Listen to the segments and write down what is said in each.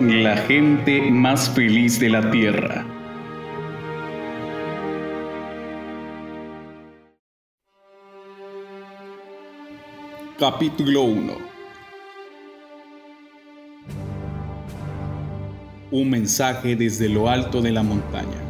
la gente más feliz de la Tierra. Capítulo 1 Un mensaje desde lo alto de la montaña.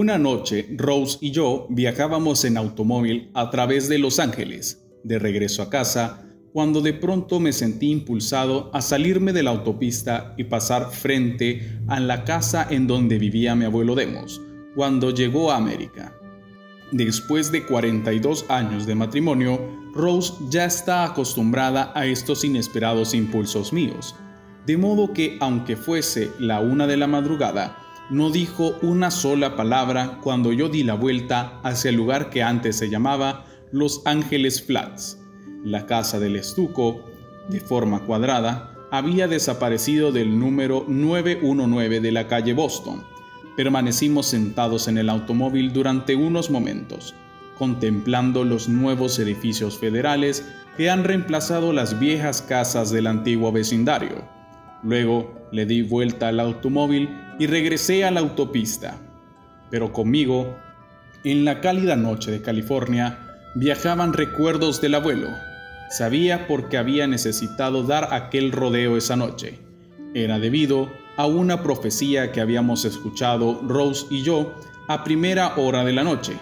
Una noche, Rose y yo viajábamos en automóvil a través de Los Ángeles, de regreso a casa, cuando de pronto me sentí impulsado a salirme de la autopista y pasar frente a la casa en donde vivía mi abuelo Demos, cuando llegó a América. Después de 42 años de matrimonio, Rose ya está acostumbrada a estos inesperados impulsos míos, de modo que aunque fuese la una de la madrugada, no dijo una sola palabra cuando yo di la vuelta hacia el lugar que antes se llamaba Los Ángeles Flats. La casa del estuco, de forma cuadrada, había desaparecido del número 919 de la calle Boston. Permanecimos sentados en el automóvil durante unos momentos, contemplando los nuevos edificios federales que han reemplazado las viejas casas del antiguo vecindario. Luego le di vuelta al automóvil y regresé a la autopista. Pero conmigo, en la cálida noche de California, viajaban recuerdos del abuelo. Sabía por qué había necesitado dar aquel rodeo esa noche. Era debido a una profecía que habíamos escuchado Rose y yo a primera hora de la noche.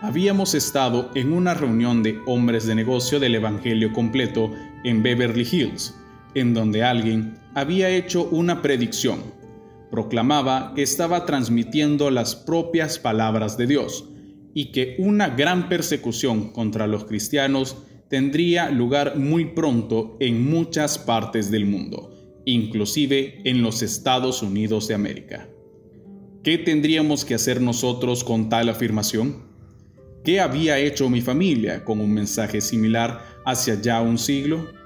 Habíamos estado en una reunión de hombres de negocio del Evangelio completo en Beverly Hills, en donde alguien había hecho una predicción proclamaba que estaba transmitiendo las propias palabras de Dios y que una gran persecución contra los cristianos tendría lugar muy pronto en muchas partes del mundo, inclusive en los Estados Unidos de América. ¿Qué tendríamos que hacer nosotros con tal afirmación? ¿Qué había hecho mi familia con un mensaje similar hacia ya un siglo?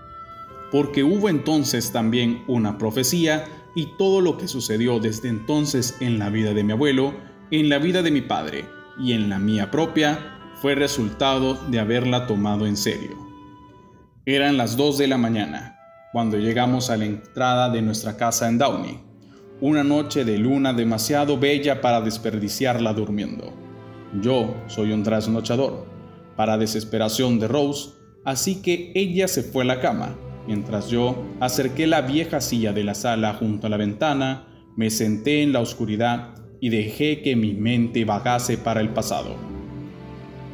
Porque hubo entonces también una profecía y todo lo que sucedió desde entonces en la vida de mi abuelo, en la vida de mi padre y en la mía propia fue resultado de haberla tomado en serio. Eran las 2 de la mañana cuando llegamos a la entrada de nuestra casa en Downey, una noche de luna demasiado bella para desperdiciarla durmiendo. Yo soy un trasnochador, para desesperación de Rose, así que ella se fue a la cama Mientras yo acerqué la vieja silla de la sala junto a la ventana, me senté en la oscuridad y dejé que mi mente vagase para el pasado.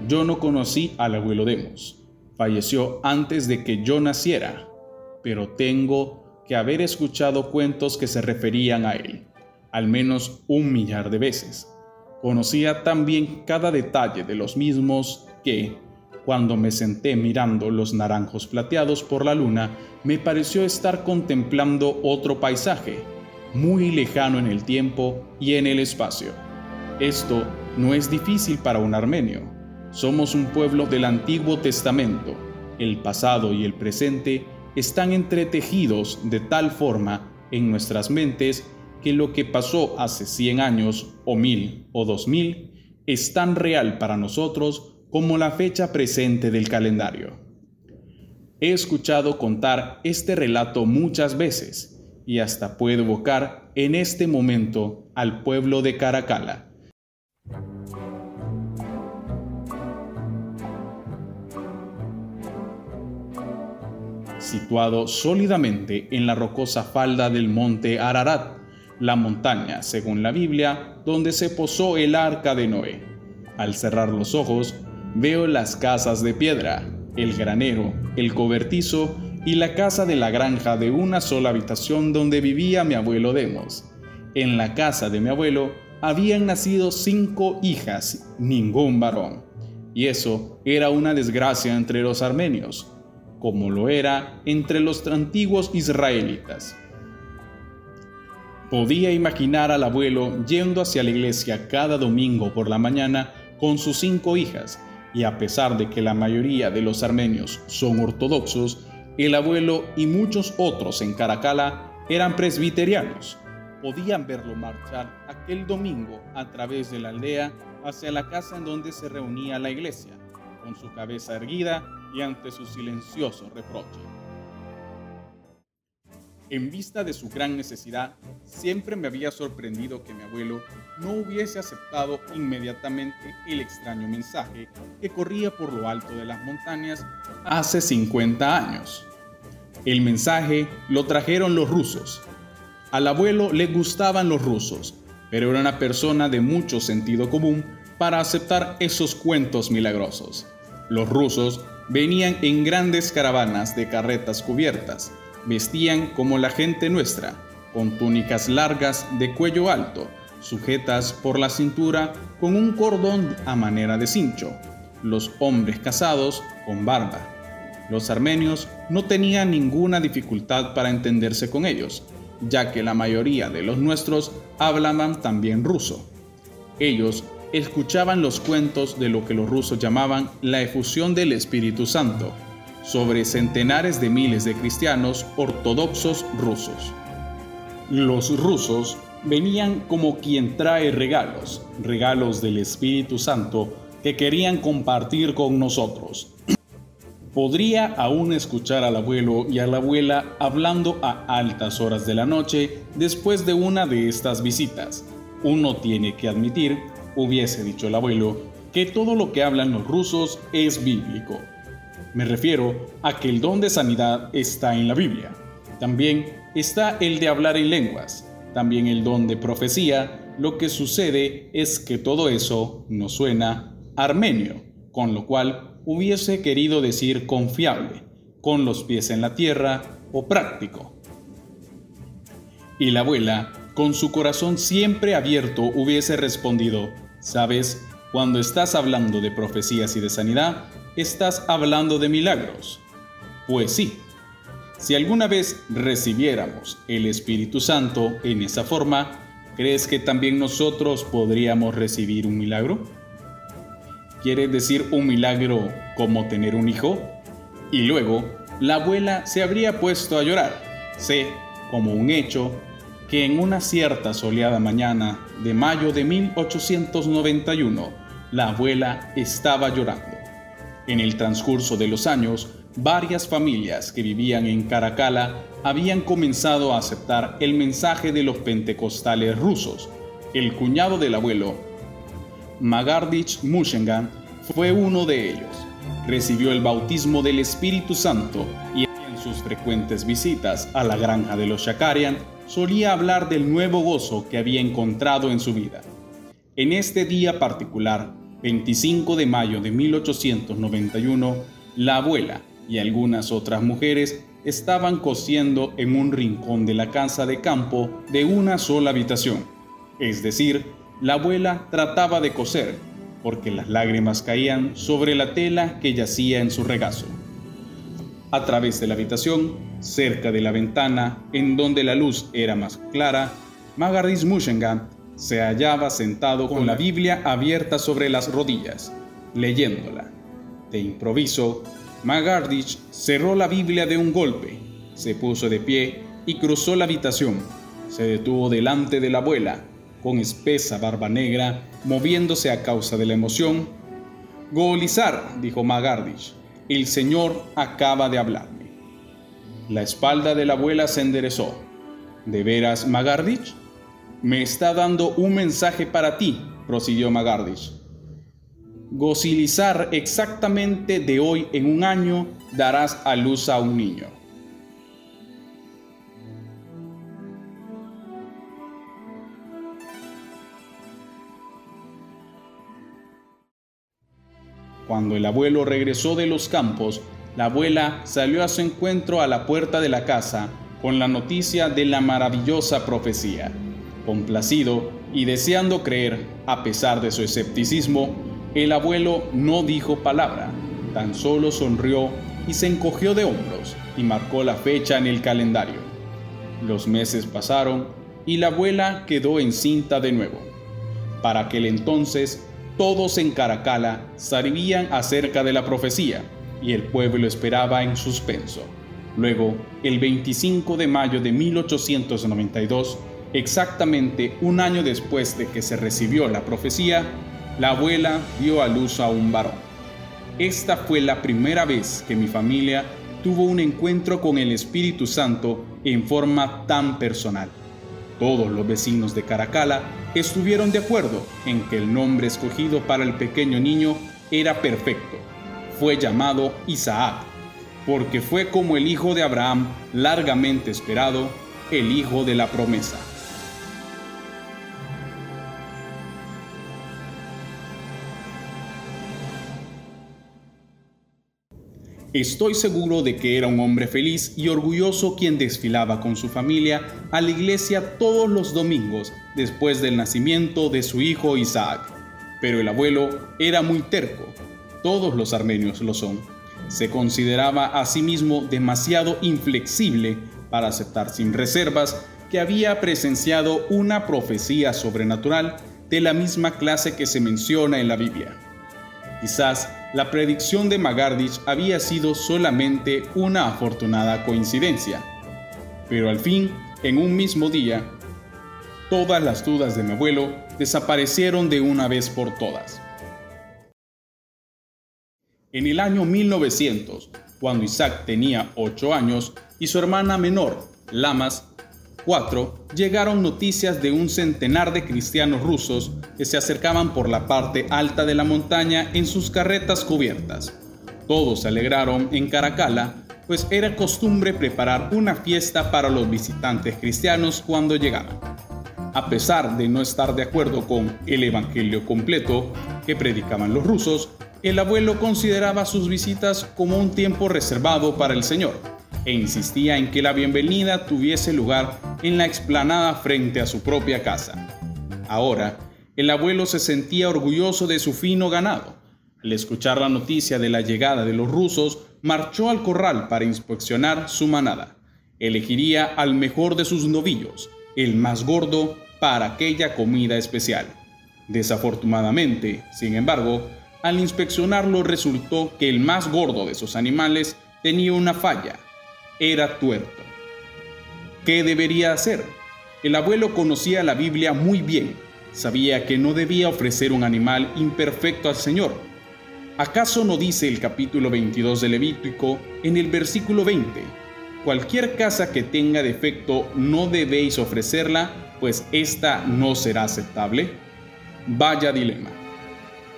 Yo no conocí al abuelo Demos. Falleció antes de que yo naciera, pero tengo que haber escuchado cuentos que se referían a él, al menos un millar de veces. Conocía también cada detalle de los mismos que, cuando me senté mirando los naranjos plateados por la luna, me pareció estar contemplando otro paisaje, muy lejano en el tiempo y en el espacio. Esto no es difícil para un armenio. Somos un pueblo del Antiguo Testamento. El pasado y el presente están entretejidos de tal forma en nuestras mentes que lo que pasó hace 100 años o mil o dos mil es tan real para nosotros como la fecha presente del calendario. He escuchado contar este relato muchas veces y hasta puedo evocar en este momento al pueblo de Caracala. Situado sólidamente en la rocosa falda del monte Ararat, la montaña, según la Biblia, donde se posó el arca de Noé. Al cerrar los ojos, Veo las casas de piedra, el granero, el cobertizo y la casa de la granja de una sola habitación donde vivía mi abuelo Demos. En la casa de mi abuelo habían nacido cinco hijas, ningún varón. Y eso era una desgracia entre los armenios, como lo era entre los antiguos israelitas. Podía imaginar al abuelo yendo hacia la iglesia cada domingo por la mañana con sus cinco hijas, y a pesar de que la mayoría de los armenios son ortodoxos, el abuelo y muchos otros en Caracala eran presbiterianos. podían verlo marchar aquel domingo a través de la aldea hacia la casa en donde se reunía la iglesia, con su cabeza erguida y ante su silencioso reproche. En vista de su gran necesidad, siempre me había sorprendido que mi abuelo no hubiese aceptado inmediatamente el extraño mensaje que corría por lo alto de las montañas hace 50 años. El mensaje lo trajeron los rusos. Al abuelo le gustaban los rusos, pero era una persona de mucho sentido común para aceptar esos cuentos milagrosos. Los rusos venían en grandes caravanas de carretas cubiertas, vestían como la gente nuestra, con túnicas largas de cuello alto, sujetas por la cintura con un cordón a manera de cincho, los hombres casados con barba. Los armenios no tenían ninguna dificultad para entenderse con ellos, ya que la mayoría de los nuestros hablaban también ruso. Ellos escuchaban los cuentos de lo que los rusos llamaban la efusión del Espíritu Santo, sobre centenares de miles de cristianos ortodoxos rusos. Los rusos venían como quien trae regalos, regalos del Espíritu Santo que querían compartir con nosotros. Podría aún escuchar al abuelo y a la abuela hablando a altas horas de la noche después de una de estas visitas. Uno tiene que admitir, hubiese dicho el abuelo, que todo lo que hablan los rusos es bíblico. Me refiero a que el don de sanidad está en la Biblia. También está el de hablar en lenguas, también el don de profecía. Lo que sucede es que todo eso nos suena armenio, con lo cual hubiese querido decir confiable, con los pies en la tierra o práctico. Y la abuela, con su corazón siempre abierto, hubiese respondido, sabes, cuando estás hablando de profecías y de sanidad, estás hablando de milagros. Pues sí, si alguna vez recibiéramos el Espíritu Santo en esa forma, ¿crees que también nosotros podríamos recibir un milagro? ¿Quiere decir un milagro como tener un hijo? Y luego, la abuela se habría puesto a llorar. Sé, como un hecho, que en una cierta soleada mañana de mayo de 1891, la abuela estaba llorando. En el transcurso de los años, varias familias que vivían en Caracala habían comenzado a aceptar el mensaje de los pentecostales rusos. El cuñado del abuelo, Magardich Mushengan, fue uno de ellos. Recibió el bautismo del Espíritu Santo y en sus frecuentes visitas a la granja de los Shakarian solía hablar del nuevo gozo que había encontrado en su vida. En este día particular, 25 de mayo de 1891, la abuela y algunas otras mujeres estaban cosiendo en un rincón de la casa de campo de una sola habitación. Es decir, la abuela trataba de coser, porque las lágrimas caían sobre la tela que yacía en su regazo. A través de la habitación, cerca de la ventana, en donde la luz era más clara, Magaris Mushengan se hallaba sentado con la Biblia abierta sobre las rodillas, leyéndola. De improviso, Magardich cerró la Biblia de un golpe, se puso de pie y cruzó la habitación. Se detuvo delante de la abuela, con espesa barba negra, moviéndose a causa de la emoción. Golizar, dijo Magardich, el Señor acaba de hablarme. La espalda de la abuela se enderezó. ¿De veras, Magardich? Me está dando un mensaje para ti, prosiguió Magardich. Gocilizar exactamente de hoy en un año darás a luz a un niño. Cuando el abuelo regresó de los campos, la abuela salió a su encuentro a la puerta de la casa con la noticia de la maravillosa profecía. Complacido y deseando creer, a pesar de su escepticismo, el abuelo no dijo palabra, tan solo sonrió y se encogió de hombros y marcó la fecha en el calendario. Los meses pasaron y la abuela quedó encinta de nuevo. Para aquel entonces, todos en Caracala sabían acerca de la profecía y el pueblo esperaba en suspenso. Luego, el 25 de mayo de 1892, Exactamente un año después de que se recibió la profecía, la abuela dio a luz a un varón. Esta fue la primera vez que mi familia tuvo un encuentro con el Espíritu Santo en forma tan personal. Todos los vecinos de Caracala estuvieron de acuerdo en que el nombre escogido para el pequeño niño era perfecto. Fue llamado Isaac, porque fue como el hijo de Abraham largamente esperado, el hijo de la promesa. Estoy seguro de que era un hombre feliz y orgulloso quien desfilaba con su familia a la iglesia todos los domingos después del nacimiento de su hijo Isaac. Pero el abuelo era muy terco. Todos los armenios lo son. Se consideraba a sí mismo demasiado inflexible para aceptar sin reservas que había presenciado una profecía sobrenatural de la misma clase que se menciona en la Biblia. Quizás la predicción de Magardich había sido solamente una afortunada coincidencia. Pero al fin, en un mismo día, todas las dudas de mi abuelo desaparecieron de una vez por todas. En el año 1900, cuando Isaac tenía 8 años y su hermana menor, Lamas, 4, llegaron noticias de un centenar de cristianos rusos que se acercaban por la parte alta de la montaña en sus carretas cubiertas. Todos se alegraron en Caracala, pues era costumbre preparar una fiesta para los visitantes cristianos cuando llegaban. A pesar de no estar de acuerdo con el Evangelio completo que predicaban los rusos, el abuelo consideraba sus visitas como un tiempo reservado para el Señor e insistía en que la bienvenida tuviese lugar en la explanada frente a su propia casa. Ahora, el abuelo se sentía orgulloso de su fino ganado. Al escuchar la noticia de la llegada de los rusos, marchó al corral para inspeccionar su manada. Elegiría al mejor de sus novillos, el más gordo, para aquella comida especial. Desafortunadamente, sin embargo, al inspeccionarlo resultó que el más gordo de sus animales tenía una falla. Era tuerto. ¿Qué debería hacer? El abuelo conocía la Biblia muy bien. Sabía que no debía ofrecer un animal imperfecto al Señor. ¿Acaso no dice el capítulo 22 de Levítico en el versículo 20? Cualquier casa que tenga defecto no debéis ofrecerla, pues ésta no será aceptable. Vaya dilema.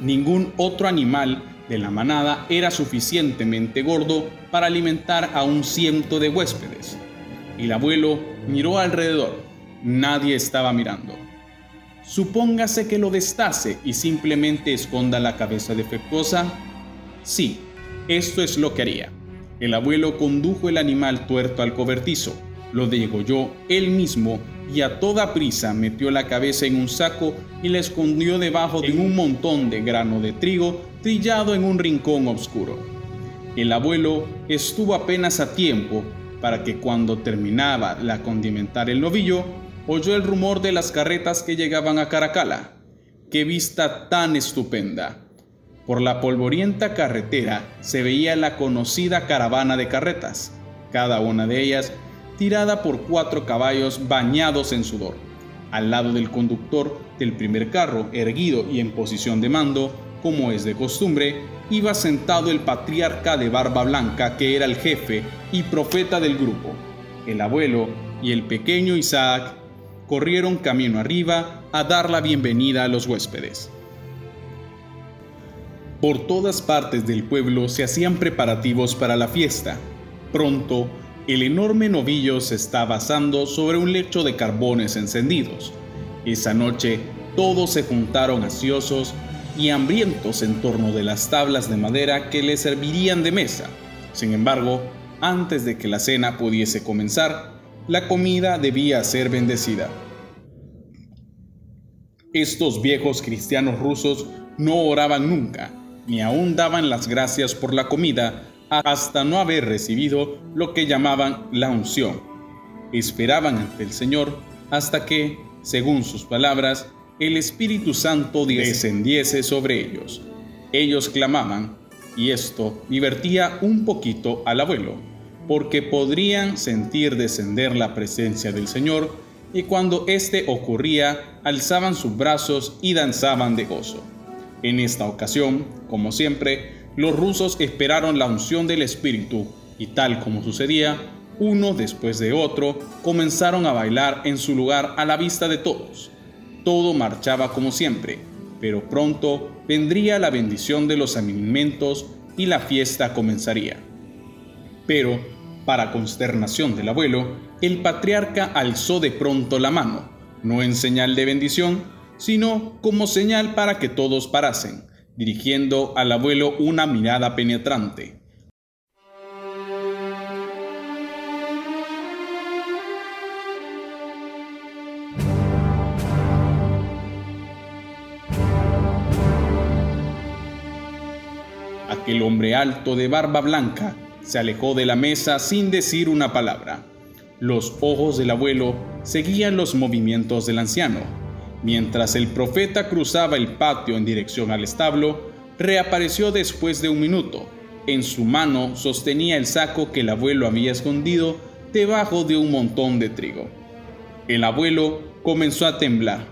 Ningún otro animal de la manada era suficientemente gordo para alimentar a un ciento de huéspedes. El abuelo miró alrededor. Nadie estaba mirando. Supóngase que lo destace y simplemente esconda la cabeza defectuosa. Sí, esto es lo que haría. El abuelo condujo el animal tuerto al cobertizo, lo degolló él mismo y a toda prisa metió la cabeza en un saco y la escondió debajo de un montón de grano de trigo trillado en un rincón oscuro. El abuelo estuvo apenas a tiempo para que cuando terminaba la condimentar el novillo, oyó el rumor de las carretas que llegaban a Caracala. ¡Qué vista tan estupenda! Por la polvorienta carretera se veía la conocida caravana de carretas, cada una de ellas tirada por cuatro caballos bañados en sudor. Al lado del conductor del primer carro, erguido y en posición de mando, como es de costumbre, iba sentado el patriarca de barba blanca que era el jefe y profeta del grupo. El abuelo y el pequeño Isaac corrieron camino arriba a dar la bienvenida a los huéspedes. Por todas partes del pueblo se hacían preparativos para la fiesta. Pronto, el enorme novillo se estaba asando sobre un lecho de carbones encendidos. Esa noche todos se juntaron ansiosos y hambrientos en torno de las tablas de madera que les servirían de mesa. Sin embargo, antes de que la cena pudiese comenzar, la comida debía ser bendecida. Estos viejos cristianos rusos no oraban nunca, ni aún daban las gracias por la comida hasta no haber recibido lo que llamaban la unción. Esperaban ante el Señor hasta que, según sus palabras, el Espíritu Santo descendiese sobre ellos. Ellos clamaban, y esto divertía un poquito al abuelo, porque podrían sentir descender la presencia del Señor y cuando éste ocurría, alzaban sus brazos y danzaban de gozo. En esta ocasión, como siempre, los rusos esperaron la unción del Espíritu y tal como sucedía, uno después de otro comenzaron a bailar en su lugar a la vista de todos. Todo marchaba como siempre, pero pronto vendría la bendición de los alimentos y la fiesta comenzaría. Pero, para consternación del abuelo, el patriarca alzó de pronto la mano, no en señal de bendición, sino como señal para que todos parasen, dirigiendo al abuelo una mirada penetrante. Aquel hombre alto de barba blanca se alejó de la mesa sin decir una palabra. Los ojos del abuelo seguían los movimientos del anciano. Mientras el profeta cruzaba el patio en dirección al establo, reapareció después de un minuto. En su mano sostenía el saco que el abuelo había escondido debajo de un montón de trigo. El abuelo comenzó a temblar.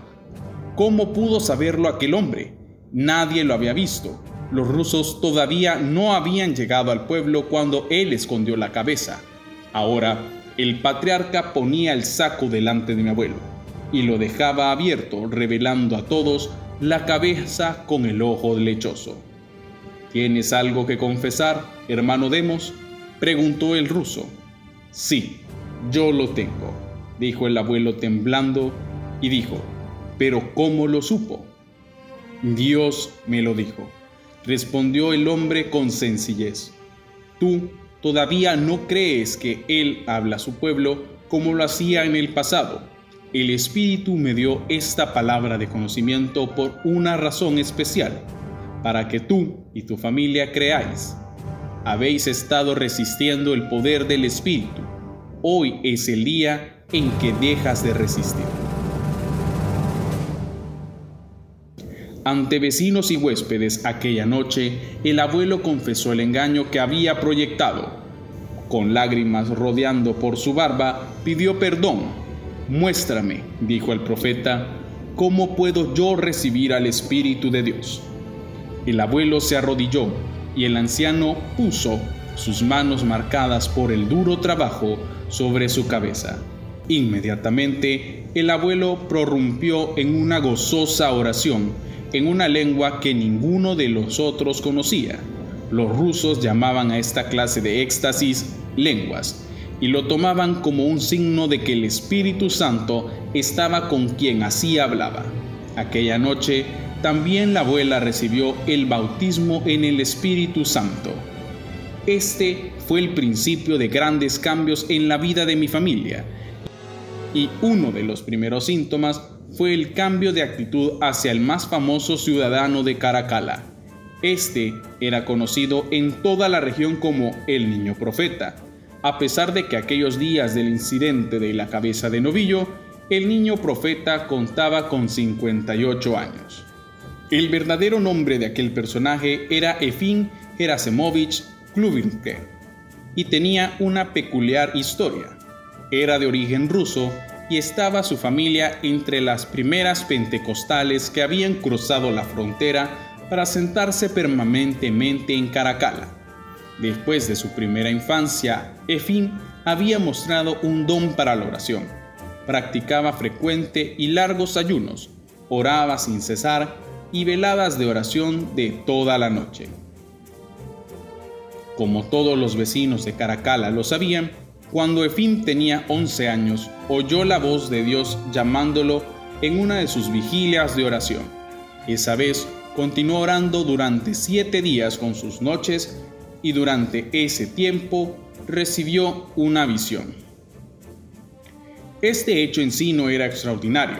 ¿Cómo pudo saberlo aquel hombre? Nadie lo había visto. Los rusos todavía no habían llegado al pueblo cuando él escondió la cabeza. Ahora, el patriarca ponía el saco delante de mi abuelo y lo dejaba abierto, revelando a todos la cabeza con el ojo lechoso. ¿Tienes algo que confesar, hermano Demos? preguntó el ruso. Sí, yo lo tengo, dijo el abuelo temblando y dijo, ¿pero cómo lo supo? Dios me lo dijo respondió el hombre con sencillez. Tú todavía no crees que Él habla a su pueblo como lo hacía en el pasado. El Espíritu me dio esta palabra de conocimiento por una razón especial, para que tú y tu familia creáis. Habéis estado resistiendo el poder del Espíritu. Hoy es el día en que dejas de resistir. Ante vecinos y huéspedes aquella noche, el abuelo confesó el engaño que había proyectado. Con lágrimas rodeando por su barba, pidió perdón. Muéstrame, dijo el profeta, cómo puedo yo recibir al Espíritu de Dios. El abuelo se arrodilló y el anciano puso sus manos marcadas por el duro trabajo sobre su cabeza. Inmediatamente el abuelo prorrumpió en una gozosa oración en una lengua que ninguno de los otros conocía. Los rusos llamaban a esta clase de éxtasis lenguas y lo tomaban como un signo de que el Espíritu Santo estaba con quien así hablaba. Aquella noche también la abuela recibió el bautismo en el Espíritu Santo. Este fue el principio de grandes cambios en la vida de mi familia y uno de los primeros síntomas fue el cambio de actitud hacia el más famoso ciudadano de Caracala. Este era conocido en toda la región como el niño profeta. A pesar de que aquellos días del incidente de la cabeza de novillo, el niño profeta contaba con 58 años. El verdadero nombre de aquel personaje era Efim Gerasimovich Kluvinke y tenía una peculiar historia. Era de origen ruso y estaba su familia entre las primeras pentecostales que habían cruzado la frontera para sentarse permanentemente en Caracala. Después de su primera infancia, Efín había mostrado un don para la oración. Practicaba frecuente y largos ayunos, oraba sin cesar y veladas de oración de toda la noche. Como todos los vecinos de Caracala lo sabían, cuando Efín tenía 11 años, oyó la voz de Dios llamándolo en una de sus vigilias de oración. Esa vez continuó orando durante siete días con sus noches y durante ese tiempo recibió una visión. Este hecho en sí no era extraordinario.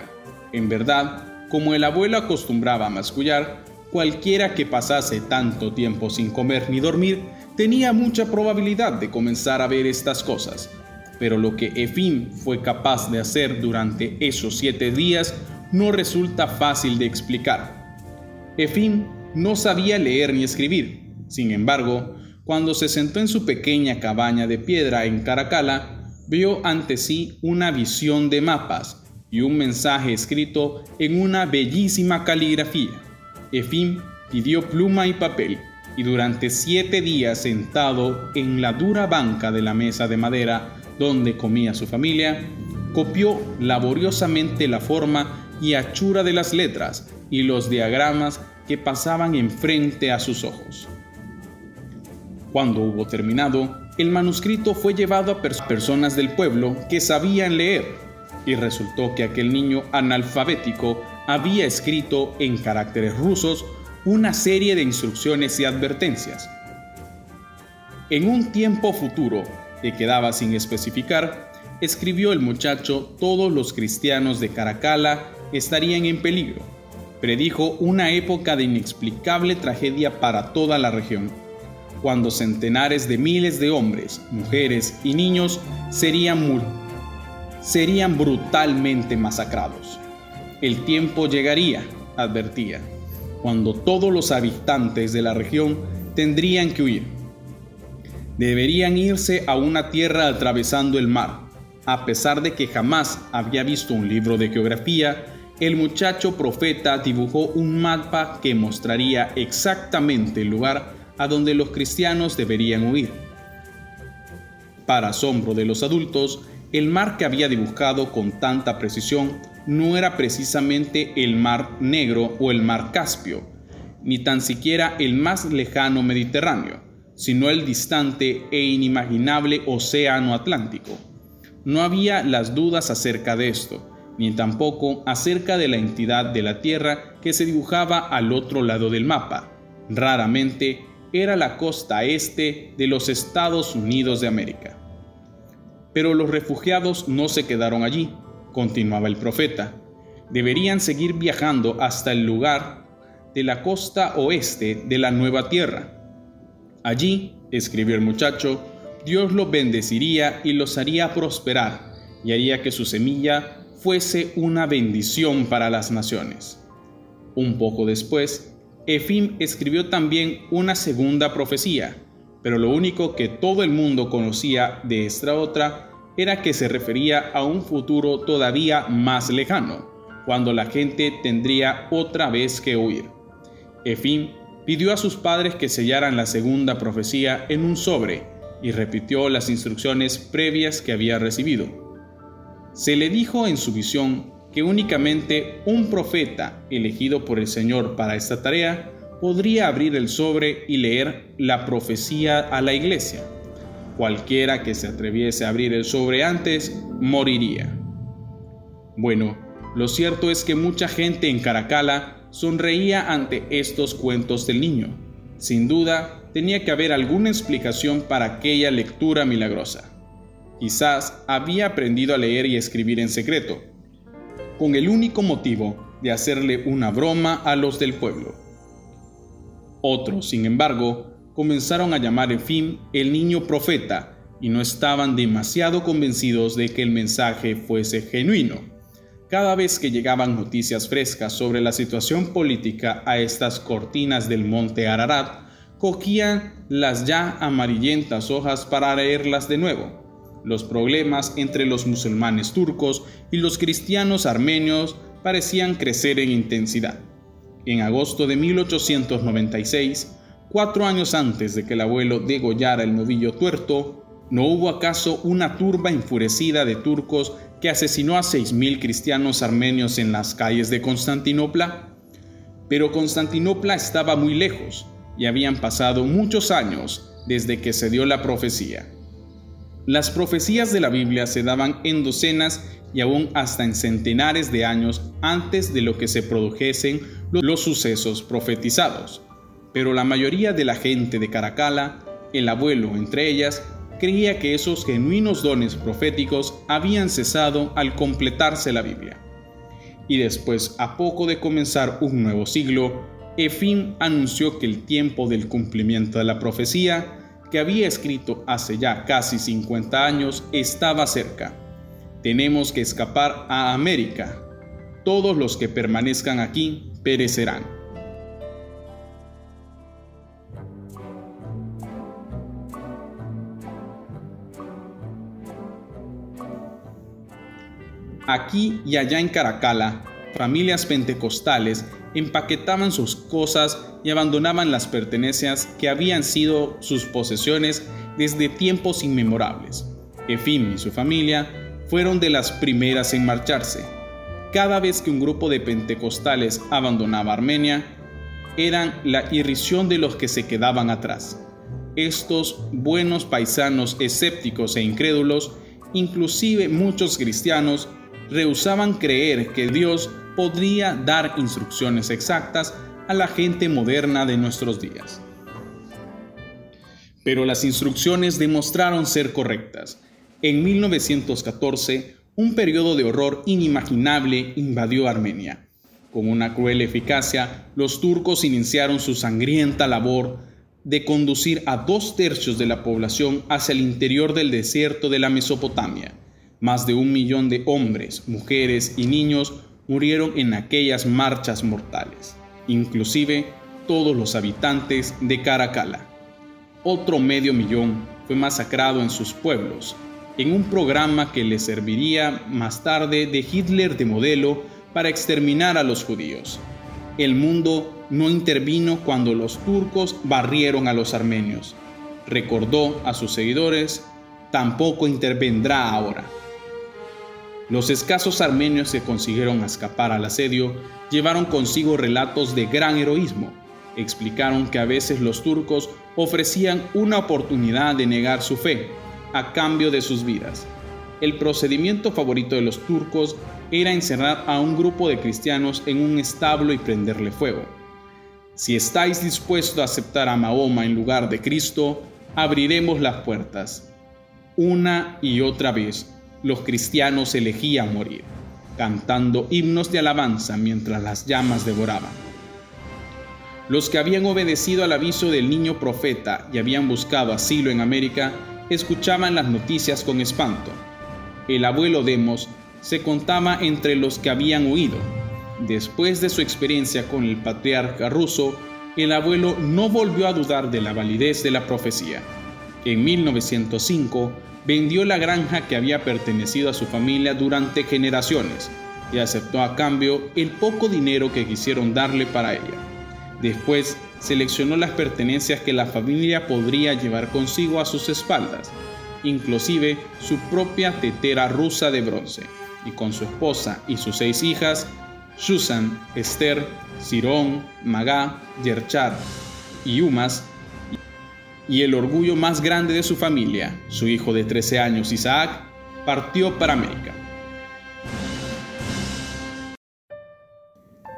En verdad, como el abuelo acostumbraba a mascullar, cualquiera que pasase tanto tiempo sin comer ni dormir tenía mucha probabilidad de comenzar a ver estas cosas, pero lo que Efim fue capaz de hacer durante esos siete días no resulta fácil de explicar. Efim no sabía leer ni escribir, sin embargo, cuando se sentó en su pequeña cabaña de piedra en Caracala, vio ante sí una visión de mapas y un mensaje escrito en una bellísima caligrafía. Efim pidió pluma y papel y durante siete días sentado en la dura banca de la mesa de madera donde comía su familia, copió laboriosamente la forma y hachura de las letras y los diagramas que pasaban enfrente a sus ojos. Cuando hubo terminado, el manuscrito fue llevado a personas del pueblo que sabían leer y resultó que aquel niño analfabético había escrito en caracteres rusos una serie de instrucciones y advertencias. En un tiempo futuro, que quedaba sin especificar, escribió el muchacho todos los cristianos de Caracala estarían en peligro. Predijo una época de inexplicable tragedia para toda la región, cuando centenares de miles de hombres, mujeres y niños serían, serían brutalmente masacrados. El tiempo llegaría, advertía, cuando todos los habitantes de la región tendrían que huir. Deberían irse a una tierra atravesando el mar. A pesar de que jamás había visto un libro de geografía, el muchacho profeta dibujó un mapa que mostraría exactamente el lugar a donde los cristianos deberían huir. Para asombro de los adultos, el mar que había dibujado con tanta precisión no era precisamente el mar Negro o el mar Caspio, ni tan siquiera el más lejano Mediterráneo, sino el distante e inimaginable Océano Atlántico. No había las dudas acerca de esto, ni tampoco acerca de la entidad de la Tierra que se dibujaba al otro lado del mapa. Raramente era la costa este de los Estados Unidos de América. Pero los refugiados no se quedaron allí, continuaba el profeta. Deberían seguir viajando hasta el lugar de la costa oeste de la nueva tierra. Allí, escribió el muchacho, Dios los bendeciría y los haría prosperar y haría que su semilla fuese una bendición para las naciones. Un poco después, Efim escribió también una segunda profecía, pero lo único que todo el mundo conocía de esta otra era que se refería a un futuro todavía más lejano, cuando la gente tendría otra vez que huir. Efim pidió a sus padres que sellaran la segunda profecía en un sobre y repitió las instrucciones previas que había recibido se le dijo en su visión que únicamente un profeta elegido por el Señor para esta tarea podría abrir el sobre y leer la profecía a la iglesia. Cualquiera que se atreviese a abrir el sobre antes moriría. Bueno, lo cierto es que mucha gente en Caracala sonreía ante estos cuentos del niño. Sin duda, tenía que haber alguna explicación para aquella lectura milagrosa. Quizás había aprendido a leer y escribir en secreto, con el único motivo de hacerle una broma a los del pueblo. Otros, sin embargo, comenzaron a llamar en fin el niño profeta y no estaban demasiado convencidos de que el mensaje fuese genuino. Cada vez que llegaban noticias frescas sobre la situación política a estas cortinas del monte Ararat, cogían las ya amarillentas hojas para leerlas de nuevo los problemas entre los musulmanes turcos y los cristianos armenios parecían crecer en intensidad. En agosto de 1896, cuatro años antes de que el abuelo degollara el novillo tuerto, ¿no hubo acaso una turba enfurecida de turcos que asesinó a 6.000 cristianos armenios en las calles de Constantinopla? Pero Constantinopla estaba muy lejos y habían pasado muchos años desde que se dio la profecía. Las profecías de la Biblia se daban en docenas y aún hasta en centenares de años antes de lo que se produjesen los sucesos profetizados. Pero la mayoría de la gente de Caracala, el abuelo entre ellas, creía que esos genuinos dones proféticos habían cesado al completarse la Biblia. Y después, a poco de comenzar un nuevo siglo, Efim anunció que el tiempo del cumplimiento de la profecía que había escrito hace ya casi 50 años estaba cerca. Tenemos que escapar a América. Todos los que permanezcan aquí perecerán. Aquí y allá en Caracala, familias pentecostales empaquetaban sus cosas y abandonaban las pertenencias que habían sido sus posesiones desde tiempos inmemorables. Efim y su familia fueron de las primeras en marcharse. Cada vez que un grupo de pentecostales abandonaba Armenia, eran la irrisión de los que se quedaban atrás. Estos buenos paisanos escépticos e incrédulos, inclusive muchos cristianos, rehusaban creer que Dios podría dar instrucciones exactas a la gente moderna de nuestros días. Pero las instrucciones demostraron ser correctas. En 1914, un periodo de horror inimaginable invadió Armenia. Con una cruel eficacia, los turcos iniciaron su sangrienta labor de conducir a dos tercios de la población hacia el interior del desierto de la Mesopotamia. Más de un millón de hombres, mujeres y niños murieron en aquellas marchas mortales, inclusive todos los habitantes de Caracalla. Otro medio millón fue masacrado en sus pueblos, en un programa que le serviría más tarde de Hitler de modelo para exterminar a los judíos. El mundo no intervino cuando los turcos barrieron a los armenios. Recordó a sus seguidores, tampoco intervendrá ahora. Los escasos armenios que consiguieron escapar al asedio llevaron consigo relatos de gran heroísmo. Explicaron que a veces los turcos ofrecían una oportunidad de negar su fe a cambio de sus vidas. El procedimiento favorito de los turcos era encerrar a un grupo de cristianos en un establo y prenderle fuego. Si estáis dispuestos a aceptar a Mahoma en lugar de Cristo, abriremos las puertas. Una y otra vez los cristianos elegían morir, cantando himnos de alabanza mientras las llamas devoraban. Los que habían obedecido al aviso del niño profeta y habían buscado asilo en América escuchaban las noticias con espanto. El abuelo Demos se contaba entre los que habían huido. Después de su experiencia con el patriarca ruso, el abuelo no volvió a dudar de la validez de la profecía. En 1905, vendió la granja que había pertenecido a su familia durante generaciones y aceptó a cambio el poco dinero que quisieron darle para ella. Después seleccionó las pertenencias que la familia podría llevar consigo a sus espaldas, inclusive su propia tetera rusa de bronce, y con su esposa y sus seis hijas, Susan, Esther, Sirón, Magá, Yerchar y Umas, y el orgullo más grande de su familia, su hijo de 13 años Isaac, partió para América.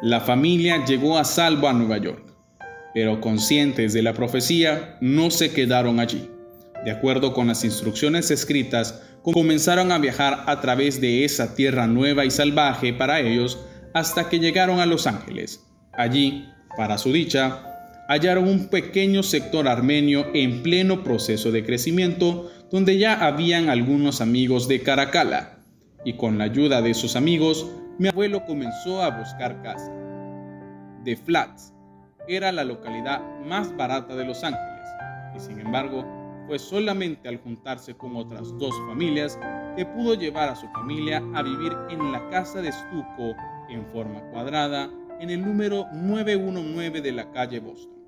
La familia llegó a salvo a Nueva York, pero conscientes de la profecía, no se quedaron allí. De acuerdo con las instrucciones escritas, comenzaron a viajar a través de esa tierra nueva y salvaje para ellos hasta que llegaron a Los Ángeles. Allí, para su dicha, hallaron un pequeño sector armenio en pleno proceso de crecimiento donde ya habían algunos amigos de Caracalla, y con la ayuda de sus amigos, mi abuelo comenzó a buscar casa. The Flats era la localidad más barata de Los Ángeles, y sin embargo, fue solamente al juntarse con otras dos familias que pudo llevar a su familia a vivir en la casa de estuco en forma cuadrada en el número 919 de la calle Boston.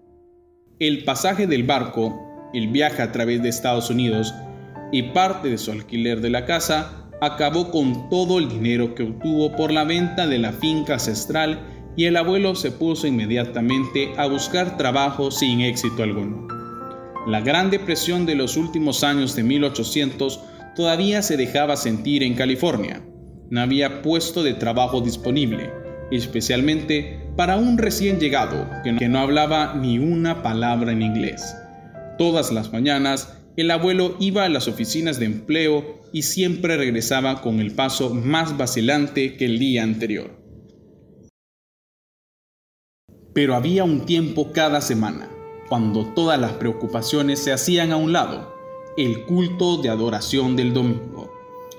El pasaje del barco, el viaje a través de Estados Unidos y parte de su alquiler de la casa acabó con todo el dinero que obtuvo por la venta de la finca ancestral y el abuelo se puso inmediatamente a buscar trabajo sin éxito alguno. La Gran Depresión de los últimos años de 1800 todavía se dejaba sentir en California. No había puesto de trabajo disponible especialmente para un recién llegado que no hablaba ni una palabra en inglés. Todas las mañanas, el abuelo iba a las oficinas de empleo y siempre regresaba con el paso más vacilante que el día anterior. Pero había un tiempo cada semana, cuando todas las preocupaciones se hacían a un lado, el culto de adoración del domingo.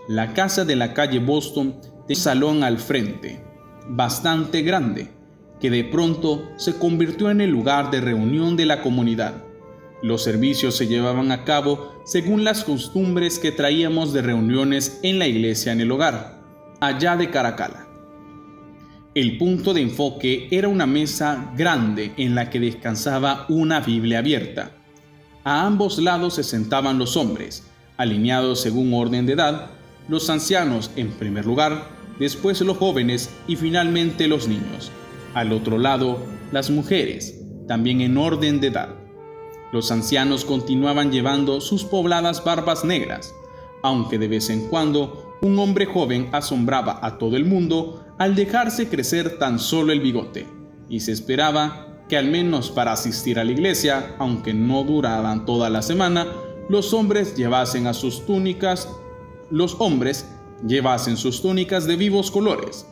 La casa de la calle Boston tenía un salón al frente, bastante grande, que de pronto se convirtió en el lugar de reunión de la comunidad. Los servicios se llevaban a cabo según las costumbres que traíamos de reuniones en la iglesia en el hogar. allá de Caracala. El punto de enfoque era una mesa grande en la que descansaba una Biblia abierta. A ambos lados se sentaban los hombres, alineados según orden de edad, los ancianos en primer lugar, después los jóvenes y finalmente los niños. Al otro lado, las mujeres, también en orden de edad. Los ancianos continuaban llevando sus pobladas barbas negras, aunque de vez en cuando un hombre joven asombraba a todo el mundo al dejarse crecer tan solo el bigote, y se esperaba que al menos para asistir a la iglesia, aunque no duraran toda la semana, los hombres llevasen a sus túnicas, los hombres llevasen sus túnicas de vivos colores,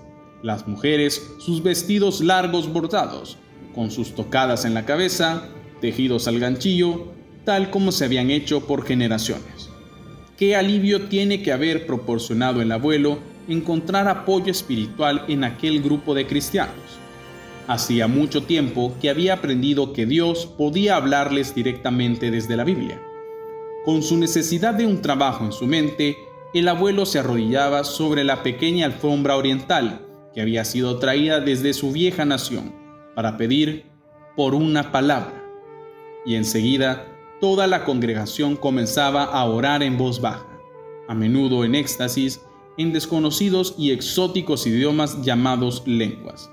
las mujeres sus vestidos largos bordados, con sus tocadas en la cabeza, tejidos al ganchillo, tal como se habían hecho por generaciones. Qué alivio tiene que haber proporcionado el abuelo encontrar apoyo espiritual en aquel grupo de cristianos. Hacía mucho tiempo que había aprendido que Dios podía hablarles directamente desde la Biblia. Con su necesidad de un trabajo en su mente, el abuelo se arrodillaba sobre la pequeña alfombra oriental que había sido traída desde su vieja nación para pedir por una palabra. Y enseguida toda la congregación comenzaba a orar en voz baja, a menudo en éxtasis, en desconocidos y exóticos idiomas llamados lenguas.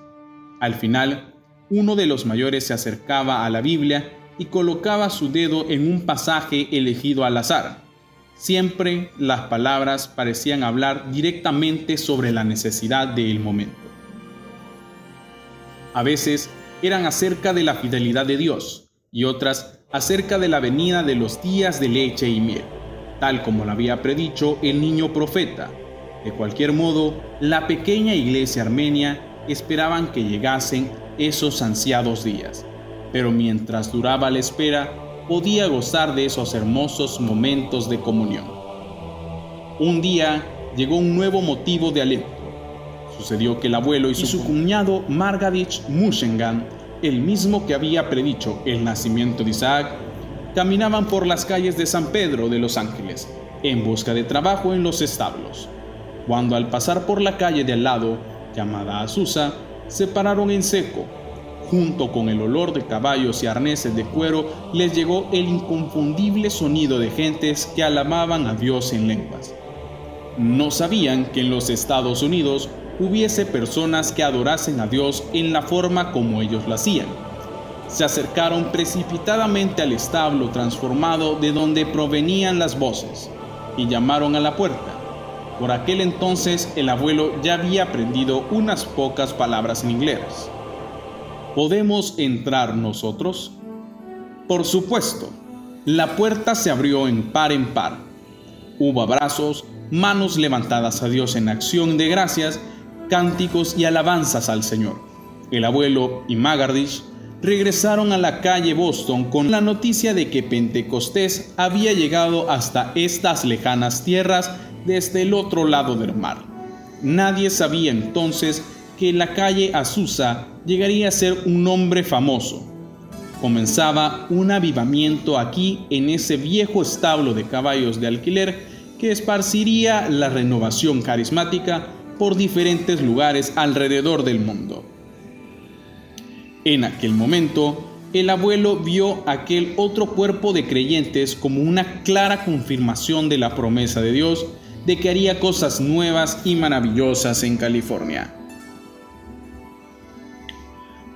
Al final, uno de los mayores se acercaba a la Biblia y colocaba su dedo en un pasaje elegido al azar. Siempre las palabras parecían hablar directamente sobre la necesidad del momento. A veces eran acerca de la fidelidad de Dios y otras acerca de la venida de los días de leche y miel, tal como lo había predicho el niño profeta. De cualquier modo, la pequeña iglesia armenia esperaban que llegasen esos ansiados días, pero mientras duraba la espera, podía gozar de esos hermosos momentos de comunión. Un día llegó un nuevo motivo de alento. Sucedió que el abuelo y su, cuñado Margadich Mushengan, el mismo que había predicho el nacimiento de Isaac, caminaban por las calles de San Pedro de Los Ángeles en busca de trabajo en los establos. Cuando al pasar por la calle de al lado llamada Azusa, se pararon en seco. Junto con el olor de caballos y arneses de cuero, les llegó el inconfundible sonido de gentes que alababan a Dios en lenguas. No sabían que en los Estados Unidos hubiese personas que adorasen a Dios en la forma como ellos lo hacían. Se acercaron precipitadamente al establo transformado de donde provenían las voces y llamaron a la puerta. Por aquel entonces el abuelo ya había aprendido unas pocas palabras en inglés. ¿Podemos entrar nosotros? Por supuesto. La puerta se abrió en par en par. Hubo abrazos, manos levantadas a Dios en acción de gracias, cánticos y alabanzas al Señor. El abuelo y Magardish regresaron a la calle Boston con la noticia de que Pentecostés había llegado hasta estas lejanas tierras desde el otro lado del mar. Nadie sabía entonces que la calle Azusa llegaría a ser un nombre famoso. Comenzaba un avivamiento aquí en ese viejo establo de caballos de alquiler que esparciría la renovación carismática por diferentes lugares alrededor del mundo. En aquel momento, el abuelo vio aquel otro cuerpo de creyentes como una clara confirmación de la promesa de Dios de que haría cosas nuevas y maravillosas en California.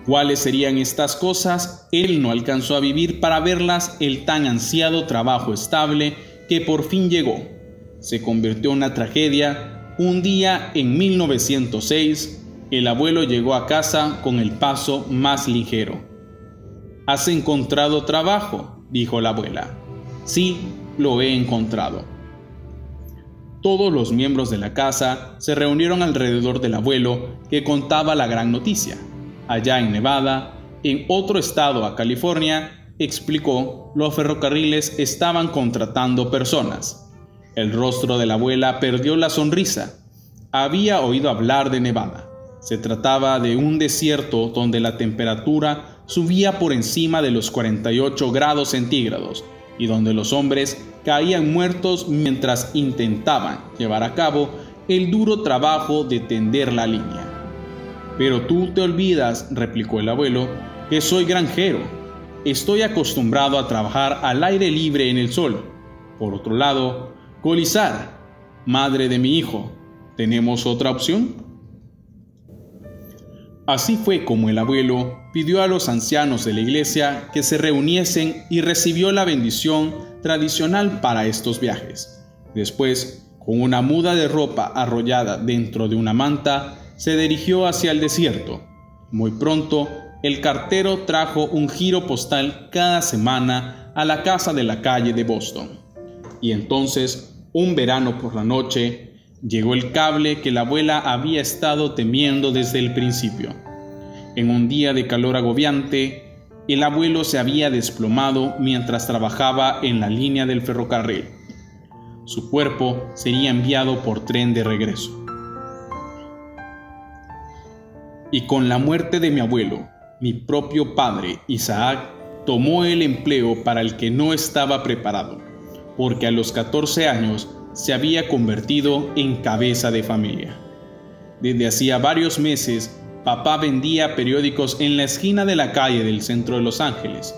¿Cuáles serían estas cosas? Él no alcanzó a vivir para verlas el tan ansiado trabajo estable que por fin llegó. Se convirtió en una tragedia. Un día en 1906, el abuelo llegó a casa con el paso más ligero. ¿Has encontrado trabajo? dijo la abuela. Sí, lo he encontrado. Todos los miembros de la casa se reunieron alrededor del abuelo que contaba la gran noticia. Allá en Nevada, en otro estado a California, explicó, los ferrocarriles estaban contratando personas. El rostro de la abuela perdió la sonrisa. Había oído hablar de Nevada. Se trataba de un desierto donde la temperatura subía por encima de los 48 grados centígrados y donde los hombres caían muertos mientras intentaban llevar a cabo el duro trabajo de tender la línea. Pero tú te olvidas, replicó el abuelo, que soy granjero. Estoy acostumbrado a trabajar al aire libre en el sol. Por otro lado, Colizar, madre de mi hijo, ¿tenemos otra opción? Así fue como el abuelo pidió a los ancianos de la iglesia que se reuniesen y recibió la bendición tradicional para estos viajes. Después, con una muda de ropa arrollada dentro de una manta, se dirigió hacia el desierto. Muy pronto, el cartero trajo un giro postal cada semana a la casa de la calle de Boston. Y entonces, un verano por la noche, Llegó el cable que la abuela había estado temiendo desde el principio. En un día de calor agobiante, el abuelo se había desplomado mientras trabajaba en la línea del ferrocarril. Su cuerpo sería enviado por tren de regreso. Y con la muerte de mi abuelo, mi propio padre, Isaac, tomó el empleo para el que no estaba preparado, porque a los 14 años se había convertido en cabeza de familia. Desde hacía varios meses, papá vendía periódicos en la esquina de la calle del centro de Los Ángeles.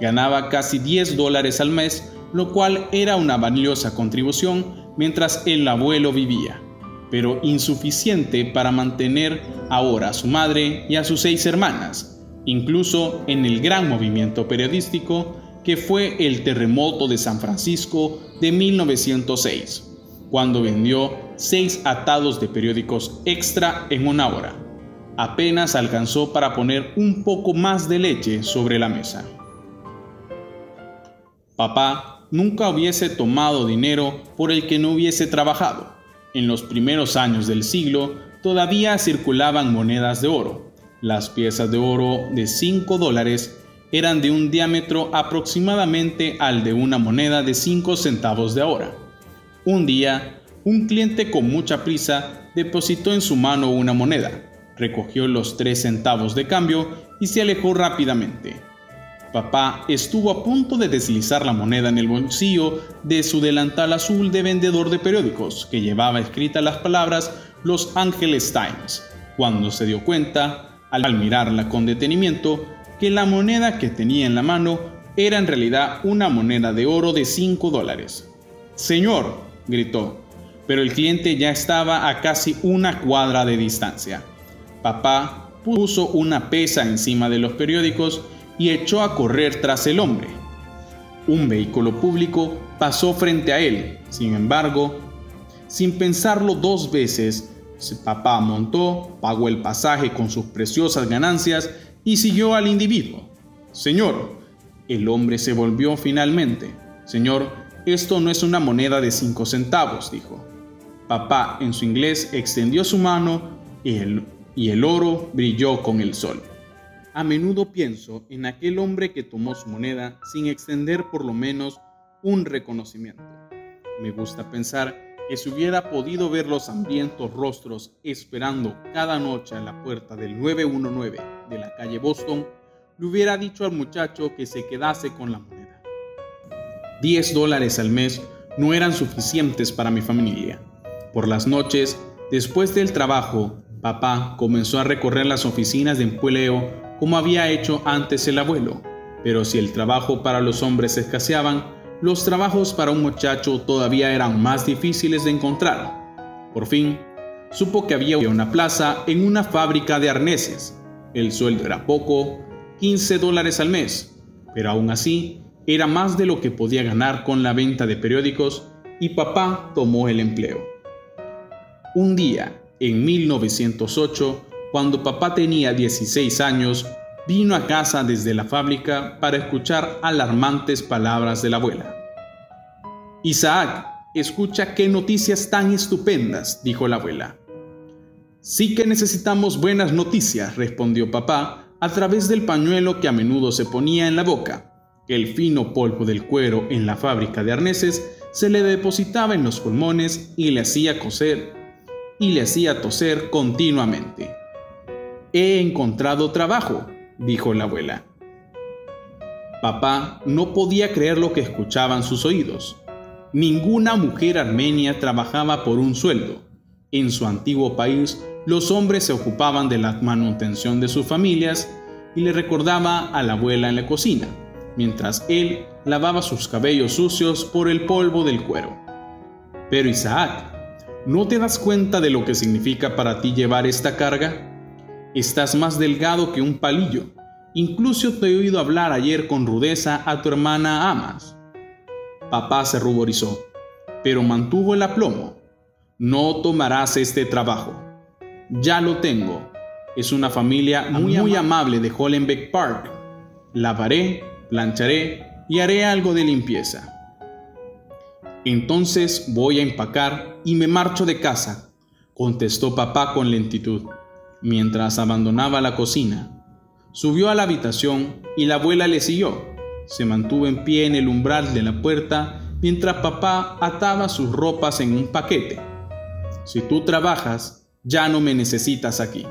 Ganaba casi 10 dólares al mes, lo cual era una valiosa contribución mientras el abuelo vivía, pero insuficiente para mantener ahora a su madre y a sus seis hermanas, incluso en el gran movimiento periodístico que fue el terremoto de San Francisco de 1906, cuando vendió seis atados de periódicos extra en una hora. Apenas alcanzó para poner un poco más de leche sobre la mesa. Papá nunca hubiese tomado dinero por el que no hubiese trabajado. En los primeros años del siglo todavía circulaban monedas de oro. Las piezas de oro de 5 dólares eran de un diámetro aproximadamente al de una moneda de 5 centavos de ahora. Un día, un cliente con mucha prisa depositó en su mano una moneda, recogió los 3 centavos de cambio y se alejó rápidamente. Papá estuvo a punto de deslizar la moneda en el bolsillo de su delantal azul de vendedor de periódicos que llevaba escritas las palabras Los Angeles Times, cuando se dio cuenta, al mirarla con detenimiento, que la moneda que tenía en la mano era en realidad una moneda de oro de 5 dólares. Señor, gritó, pero el cliente ya estaba a casi una cuadra de distancia. Papá puso una pesa encima de los periódicos y echó a correr tras el hombre. Un vehículo público pasó frente a él. Sin embargo, sin pensarlo dos veces, papá montó, pagó el pasaje con sus preciosas ganancias y siguió al individuo. Señor, el hombre se volvió finalmente. Señor, esto no es una moneda de cinco centavos, dijo. Papá, en su inglés, extendió su mano y el, y el oro brilló con el sol. A menudo pienso en aquel hombre que tomó su moneda sin extender por lo menos un reconocimiento. Me gusta pensar que si hubiera podido ver los hambrientos rostros esperando cada noche a la puerta del 919 de la calle Boston, le hubiera dicho al muchacho que se quedase con la moneda. 10 dólares al mes no eran suficientes para mi familia. Por las noches, después del trabajo, papá comenzó a recorrer las oficinas de empleo como había hecho antes el abuelo. Pero si el trabajo para los hombres escaseaban, los trabajos para un muchacho todavía eran más difíciles de encontrar. Por fin, supo que había una plaza en una fábrica de arneses. El sueldo era poco, 15 dólares al mes, pero aún así era más de lo que podía ganar con la venta de periódicos y papá tomó el empleo. Un día, en 1908, cuando papá tenía 16 años, vino a casa desde la fábrica para escuchar alarmantes palabras de la abuela. Isaac, escucha qué noticias tan estupendas, dijo la abuela. Sí que necesitamos buenas noticias, respondió papá a través del pañuelo que a menudo se ponía en la boca. El fino polvo del cuero en la fábrica de arneses se le depositaba en los pulmones y le hacía coser y le hacía toser continuamente. He encontrado trabajo, dijo la abuela. Papá no podía creer lo que escuchaban sus oídos. Ninguna mujer armenia trabajaba por un sueldo. En su antiguo país, los hombres se ocupaban de la manutención de sus familias y le recordaba a la abuela en la cocina, mientras él lavaba sus cabellos sucios por el polvo del cuero. Pero Isaac, ¿no te das cuenta de lo que significa para ti llevar esta carga? Estás más delgado que un palillo. Incluso te he oído hablar ayer con rudeza a tu hermana Amas. Papá se ruborizó, pero mantuvo el aplomo. No tomarás este trabajo. Ya lo tengo. Es una familia muy, muy amable de Hollenbeck Park. Lavaré, plancharé y haré algo de limpieza. Entonces voy a empacar y me marcho de casa, contestó papá con lentitud, mientras abandonaba la cocina. Subió a la habitación y la abuela le siguió. Se mantuvo en pie en el umbral de la puerta mientras papá ataba sus ropas en un paquete. Si tú trabajas, ya no me necesitas aquí.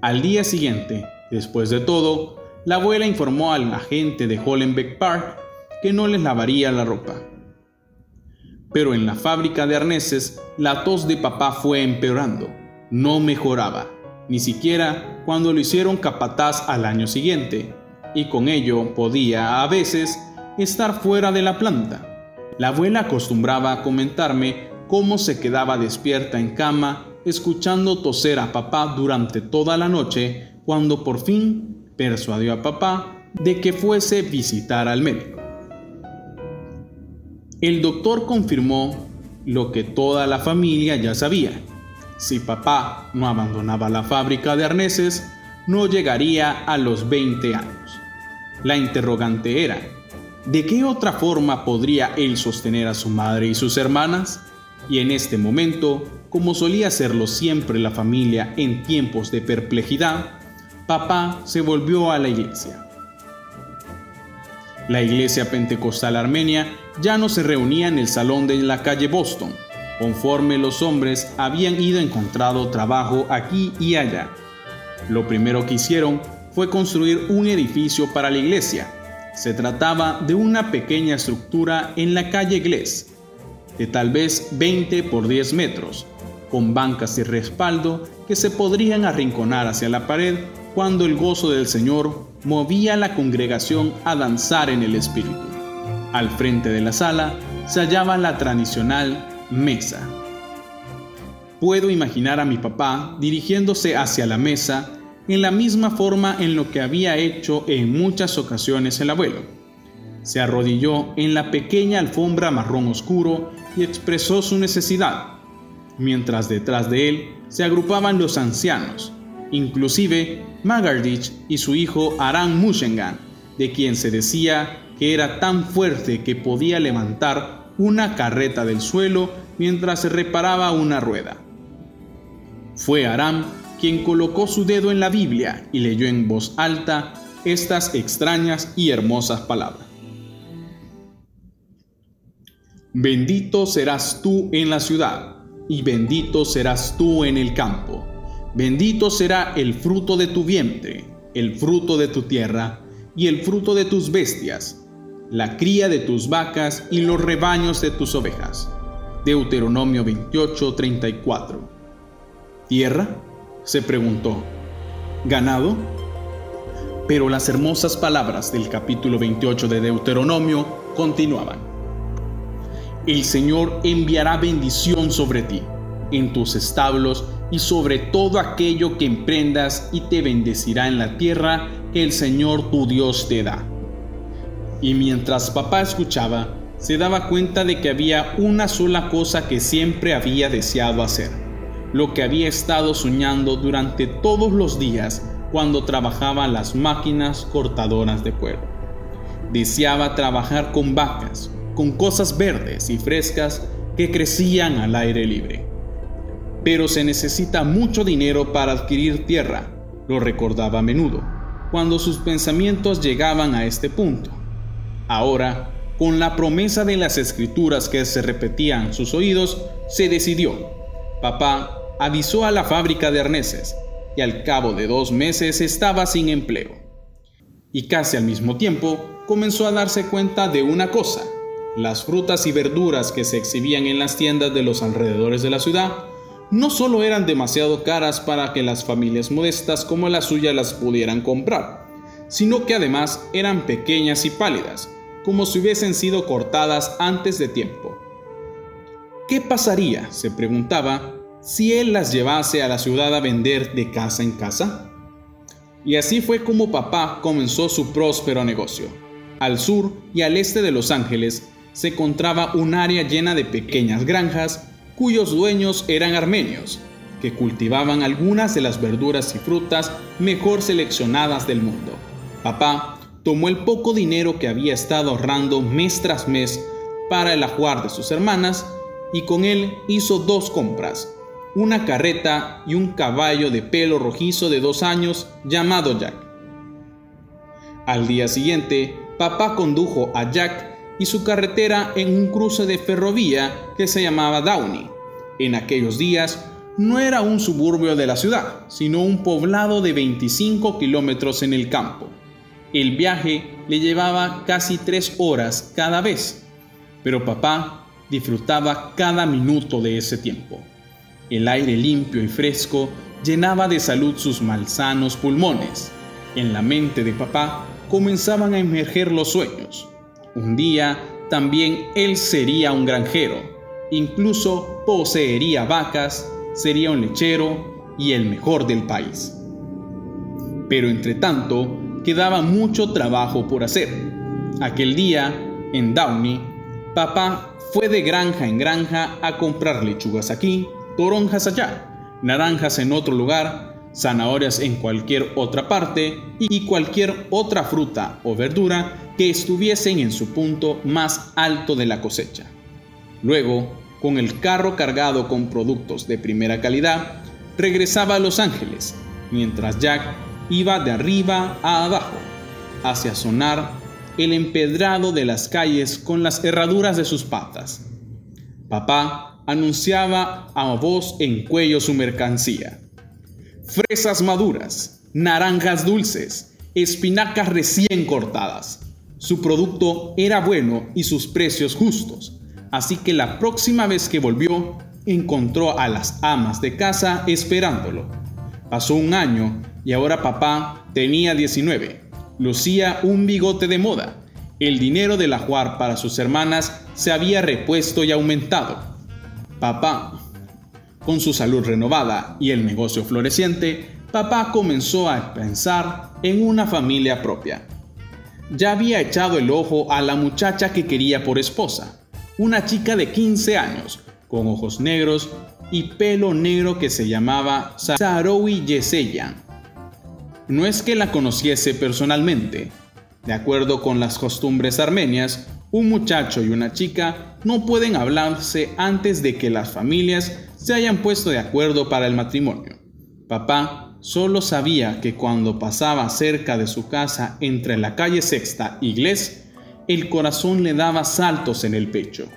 Al día siguiente, después de todo, la abuela informó al agente de Hollenbeck Park que no les lavaría la ropa. Pero en la fábrica de arneses, la tos de papá fue empeorando. No mejoraba, ni siquiera cuando lo hicieron capataz al año siguiente, y con ello podía, a veces, estar fuera de la planta. La abuela acostumbraba a comentarme cómo se quedaba despierta en cama escuchando toser a papá durante toda la noche cuando por fin persuadió a papá de que fuese visitar al médico. El doctor confirmó lo que toda la familia ya sabía. Si papá no abandonaba la fábrica de arneses, no llegaría a los 20 años. La interrogante era, ¿de qué otra forma podría él sostener a su madre y sus hermanas? Y en este momento, como solía hacerlo siempre la familia en tiempos de perplejidad, papá se volvió a la iglesia. La iglesia pentecostal armenia ya no se reunía en el salón de la calle Boston, conforme los hombres habían ido encontrado trabajo aquí y allá. Lo primero que hicieron fue construir un edificio para la iglesia. Se trataba de una pequeña estructura en la calle Glés, de tal vez 20 por 10 metros, con bancas y respaldo que se podrían arrinconar hacia la pared cuando el gozo del Señor movía a la congregación a danzar en el Espíritu. Al frente de la sala se hallaba la tradicional mesa. Puedo imaginar a mi papá dirigiéndose hacia la mesa en la misma forma en lo que había hecho en muchas ocasiones el abuelo. Se arrodilló en la pequeña alfombra marrón oscuro y expresó su necesidad, mientras detrás de él se agrupaban los ancianos, inclusive Magardich y su hijo Aran Mushengan, de quien se decía que era tan fuerte que podía levantar una carreta del suelo mientras se reparaba una rueda. Fue Aram quien colocó su dedo en la Biblia y leyó en voz alta estas extrañas y hermosas palabras. Bendito serás tú en la ciudad, y bendito serás tú en el campo Bendito será el fruto de tu vientre, el fruto de tu tierra, y el fruto de tus bestias, la cría de tus vacas y los rebaños de tus ovejas. Deuteronomio 28, 34. ¿Tierra? se preguntó. ¿Ganado? Pero las hermosas palabras del capítulo 28 de Deuteronomio continuaban. El Señor enviará bendición sobre ti, en tus establos y sobre todo aquello que emprendas y te bendecirá en la tierra que el Señor tu Dios te da. Y mientras papá escuchaba, se daba cuenta de que había una sola cosa que siempre había deseado hacer, lo que había estado soñando durante todos los días cuando trabajaba las máquinas cortadoras de cuero. Deseaba trabajar con vacas, con cosas verdes y frescas que crecían al aire libre pero se necesita mucho dinero para adquirir tierra, lo recordaba a menudo, cuando sus pensamientos llegaban a este punto. Ahora, con la promesa de las escrituras que se repetían sus oídos, se decidió. Papá avisó a la fábrica de arneses y al cabo de dos meses estaba sin empleo. Y casi al mismo tiempo comenzó a darse cuenta de una cosa. Las frutas y verduras que se exhibían en las tiendas de los alrededores de la ciudad no solo eran demasiado caras para que las familias modestas como la suya las pudieran comprar, sino que además eran pequeñas y pálidas, como si hubiesen sido cortadas antes de tiempo. ¿Qué pasaría, se preguntaba, si él las llevase a la ciudad a vender de casa en casa? Y así fue como papá comenzó su próspero negocio. Al sur y al este de Los Ángeles se encontraba un área llena de pequeñas granjas cuyos dueños eran armenios, que cultivaban algunas de las verduras y frutas mejor seleccionadas del mundo. Papá tomó el poco dinero que había estado ahorrando mes tras mes para el ajuar de sus hermanas y con él hizo dos compras, una carreta y un caballo de pelo rojizo de dos años llamado Jack. Al día siguiente, papá condujo a Jack y su carretera en un cruce de ferrovía que se llamaba Downey. En aquellos días no era un suburbio de la ciudad, sino un poblado de 25 kilómetros en el campo. El viaje le llevaba casi tres horas cada vez, pero papá disfrutaba cada minuto de ese tiempo. El aire limpio y fresco llenaba de salud sus malsanos pulmones. En la mente de papá comenzaban a emerger los sueños. Un día también él sería un granjero, incluso poseería vacas, sería un lechero y el mejor del país. Pero entre tanto, quedaba mucho trabajo por hacer. Aquel día, en Downey, papá fue de granja en granja a comprar lechugas aquí, toronjas allá, naranjas en otro lugar zanahorias en cualquier otra parte y cualquier otra fruta o verdura que estuviesen en su punto más alto de la cosecha. Luego, con el carro cargado con productos de primera calidad, regresaba a Los Ángeles, mientras Jack iba de arriba a abajo, hacia sonar el empedrado de las calles con las herraduras de sus patas. Papá anunciaba a voz en cuello su mercancía fresas maduras, naranjas dulces, espinacas recién cortadas. Su producto era bueno y sus precios justos, así que la próxima vez que volvió, encontró a las amas de casa esperándolo. Pasó un año y ahora papá tenía 19. Lucía un bigote de moda. El dinero del ajuar para sus hermanas se había repuesto y aumentado. Papá con su salud renovada y el negocio floreciente, papá comenzó a pensar en una familia propia. Ya había echado el ojo a la muchacha que quería por esposa, una chica de 15 años, con ojos negros y pelo negro que se llamaba Sarowi Yeseyan. No es que la conociese personalmente. De acuerdo con las costumbres armenias, un muchacho y una chica no pueden hablarse antes de que las familias se hayan puesto de acuerdo para el matrimonio. Papá solo sabía que cuando pasaba cerca de su casa entre la calle Sexta y Gles, el corazón le daba saltos en el pecho.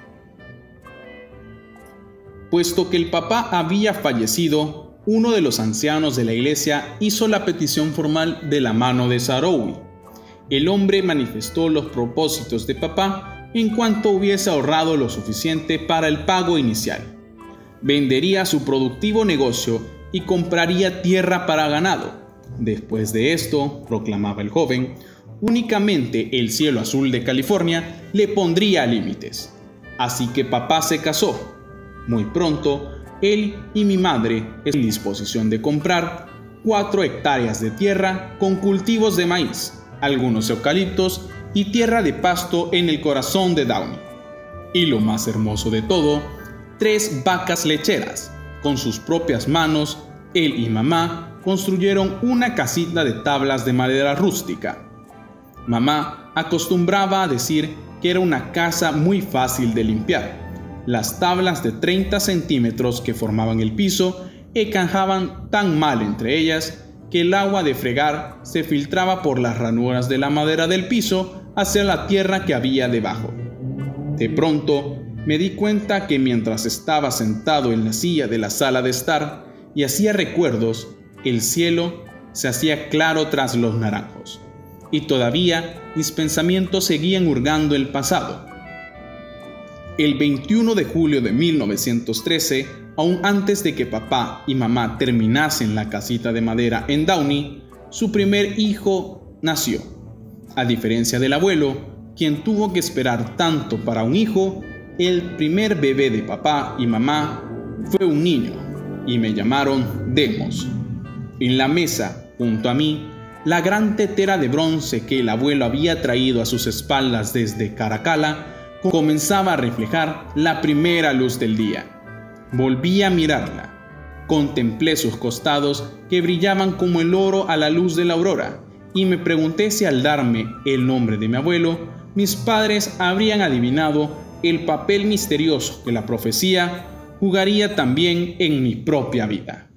Puesto que el papá había fallecido, uno de los ancianos de la iglesia hizo la petición formal de la mano de Sarowi. El hombre manifestó los propósitos de papá en cuanto hubiese ahorrado lo suficiente para el pago inicial vendería su productivo negocio y compraría tierra para ganado. Después de esto, proclamaba el joven, únicamente el cielo azul de California le pondría límites. Así que papá se casó. Muy pronto, él y mi madre en disposición de comprar cuatro hectáreas de tierra con cultivos de maíz, algunos eucaliptos y tierra de pasto en el corazón de Downey. Y lo más hermoso de todo tres vacas lecheras. Con sus propias manos, él y mamá construyeron una casita de tablas de madera rústica. Mamá acostumbraba a decir que era una casa muy fácil de limpiar. Las tablas de 30 centímetros que formaban el piso encajaban tan mal entre ellas que el agua de fregar se filtraba por las ranuras de la madera del piso hacia la tierra que había debajo. De pronto, me di cuenta que mientras estaba sentado en la silla de la sala de estar y hacía recuerdos, el cielo se hacía claro tras los naranjos, y todavía mis pensamientos seguían hurgando el pasado. El 21 de julio de 1913, aún antes de que papá y mamá terminasen la casita de madera en Downey, su primer hijo nació. A diferencia del abuelo, quien tuvo que esperar tanto para un hijo, el primer bebé de papá y mamá fue un niño y me llamaron Demos. En la mesa, junto a mí, la gran tetera de bronce que el abuelo había traído a sus espaldas desde Caracala comenzaba a reflejar la primera luz del día. Volví a mirarla. Contemplé sus costados que brillaban como el oro a la luz de la aurora y me pregunté si al darme el nombre de mi abuelo, mis padres habrían adivinado el papel misterioso que la profecía jugaría también en mi propia vida.